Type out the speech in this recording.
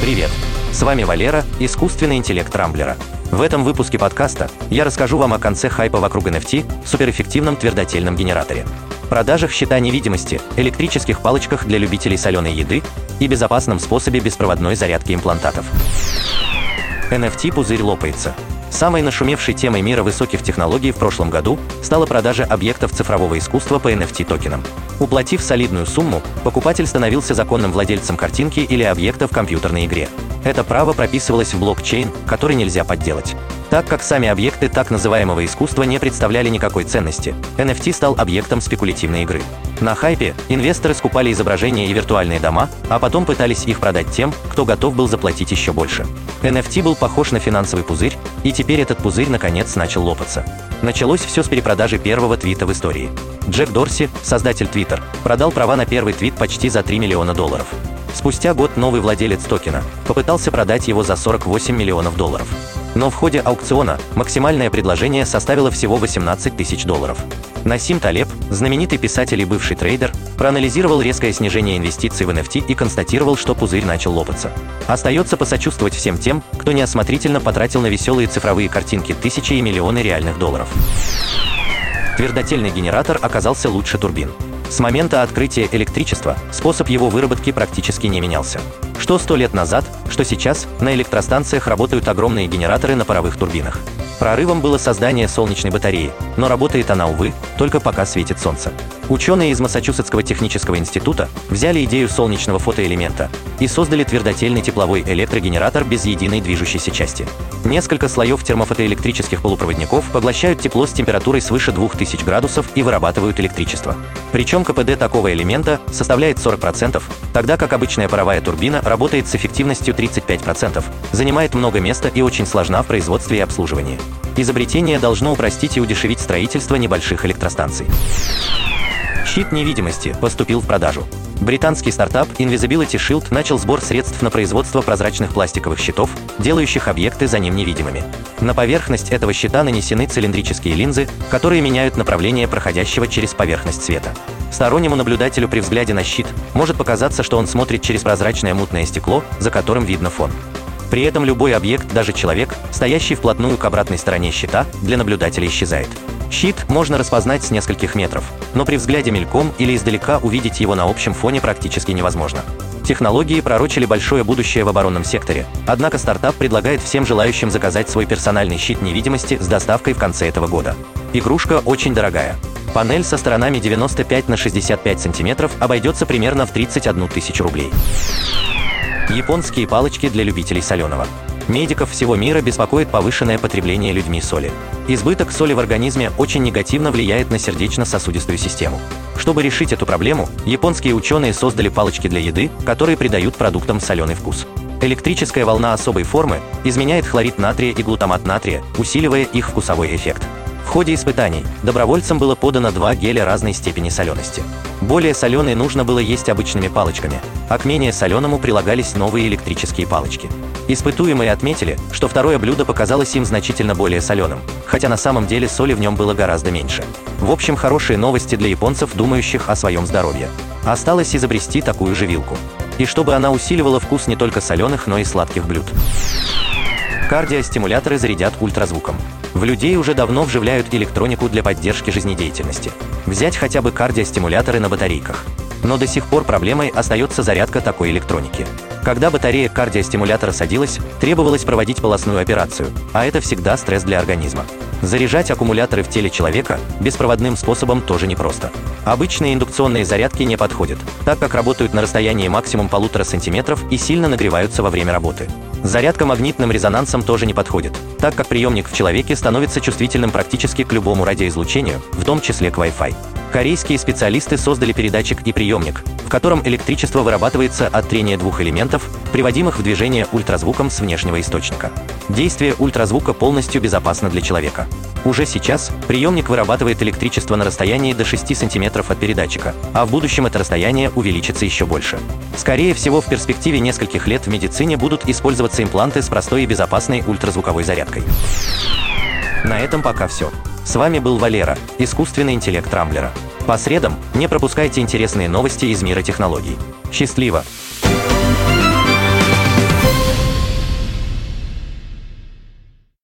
Привет! С вами Валера, искусственный интеллект Рамблера. В этом выпуске подкаста я расскажу вам о конце хайпа вокруг NFT, суперэффективном твердотельном генераторе, продажах щита невидимости, электрических палочках для любителей соленой еды и безопасном способе беспроводной зарядки имплантатов. NFT пузырь лопается. Самой нашумевшей темой мира высоких технологий в прошлом году стала продажа объектов цифрового искусства по NFT-токенам. Уплатив солидную сумму, покупатель становился законным владельцем картинки или объекта в компьютерной игре. Это право прописывалось в блокчейн, который нельзя подделать. Так как сами объекты так называемого искусства не представляли никакой ценности, NFT стал объектом спекулятивной игры. На хайпе инвесторы скупали изображения и виртуальные дома, а потом пытались их продать тем, кто готов был заплатить еще больше. NFT был похож на финансовый пузырь, и теперь этот пузырь наконец начал лопаться. Началось все с перепродажи первого твита в истории. Джек Дорси, создатель Twitter, продал права на первый твит почти за 3 миллиона долларов. Спустя год новый владелец токена попытался продать его за 48 миллионов долларов. Но в ходе аукциона максимальное предложение составило всего 18 тысяч долларов. Насим Талеб, знаменитый писатель и бывший трейдер, проанализировал резкое снижение инвестиций в NFT и констатировал, что пузырь начал лопаться. Остается посочувствовать всем тем, кто неосмотрительно потратил на веселые цифровые картинки тысячи и миллионы реальных долларов. Твердотельный генератор оказался лучше турбин. С момента открытия электричества способ его выработки практически не менялся. Что сто лет назад, что сейчас, на электростанциях работают огромные генераторы на паровых турбинах. Прорывом было создание солнечной батареи, но работает она, увы, только пока светит солнце. Ученые из Массачусетского технического института взяли идею солнечного фотоэлемента и создали твердотельный тепловой электрогенератор без единой движущейся части. Несколько слоев термофотоэлектрических полупроводников поглощают тепло с температурой свыше 2000 градусов и вырабатывают электричество. Причем КПД такого элемента составляет 40%, тогда как обычная паровая турбина работает с эффективностью 35%, занимает много места и очень сложна в производстве и обслуживании. Изобретение должно упростить и удешевить строительство небольших электростанций. Щит невидимости поступил в продажу. Британский стартап Invisibility Shield начал сбор средств на производство прозрачных пластиковых щитов, делающих объекты за ним невидимыми. На поверхность этого щита нанесены цилиндрические линзы, которые меняют направление проходящего через поверхность света. Стороннему наблюдателю при взгляде на щит может показаться, что он смотрит через прозрачное мутное стекло, за которым видно фон. При этом любой объект, даже человек, стоящий вплотную к обратной стороне щита, для наблюдателя исчезает. Щит можно распознать с нескольких метров, но при взгляде мельком или издалека увидеть его на общем фоне практически невозможно. Технологии пророчили большое будущее в оборонном секторе, однако стартап предлагает всем желающим заказать свой персональный щит невидимости с доставкой в конце этого года. Игрушка очень дорогая. Панель со сторонами 95 на 65 сантиметров обойдется примерно в 31 тысячу рублей. Японские палочки для любителей соленого. Медиков всего мира беспокоит повышенное потребление людьми соли. Избыток соли в организме очень негативно влияет на сердечно-сосудистую систему. Чтобы решить эту проблему, японские ученые создали палочки для еды, которые придают продуктам соленый вкус. Электрическая волна особой формы изменяет хлорид натрия и глутамат натрия, усиливая их вкусовой эффект. В ходе испытаний добровольцам было подано два геля разной степени солености. Более соленые нужно было есть обычными палочками, а к менее соленому прилагались новые электрические палочки. Испытуемые отметили, что второе блюдо показалось им значительно более соленым, хотя на самом деле соли в нем было гораздо меньше. В общем, хорошие новости для японцев, думающих о своем здоровье. Осталось изобрести такую же вилку. И чтобы она усиливала вкус не только соленых, но и сладких блюд. Кардиостимуляторы зарядят ультразвуком. В людей уже давно вживляют электронику для поддержки жизнедеятельности. Взять хотя бы кардиостимуляторы на батарейках. Но до сих пор проблемой остается зарядка такой электроники. Когда батарея кардиостимулятора садилась, требовалось проводить полостную операцию, а это всегда стресс для организма. Заряжать аккумуляторы в теле человека беспроводным способом тоже непросто. Обычные индукционные зарядки не подходят, так как работают на расстоянии максимум полутора сантиметров и сильно нагреваются во время работы. Зарядка магнитным резонансом тоже не подходит, так как приемник в человеке становится чувствительным практически к любому радиоизлучению, в том числе к Wi-Fi. Корейские специалисты создали передатчик и приемник, котором электричество вырабатывается от трения двух элементов, приводимых в движение ультразвуком с внешнего источника. Действие ультразвука полностью безопасно для человека. Уже сейчас приемник вырабатывает электричество на расстоянии до 6 см от передатчика, а в будущем это расстояние увеличится еще больше. Скорее всего, в перспективе нескольких лет в медицине будут использоваться импланты с простой и безопасной ультразвуковой зарядкой. На этом пока все. С вами был Валера, искусственный интеллект Рамблера. По средам не пропускайте интересные новости из мира технологий. Счастливо!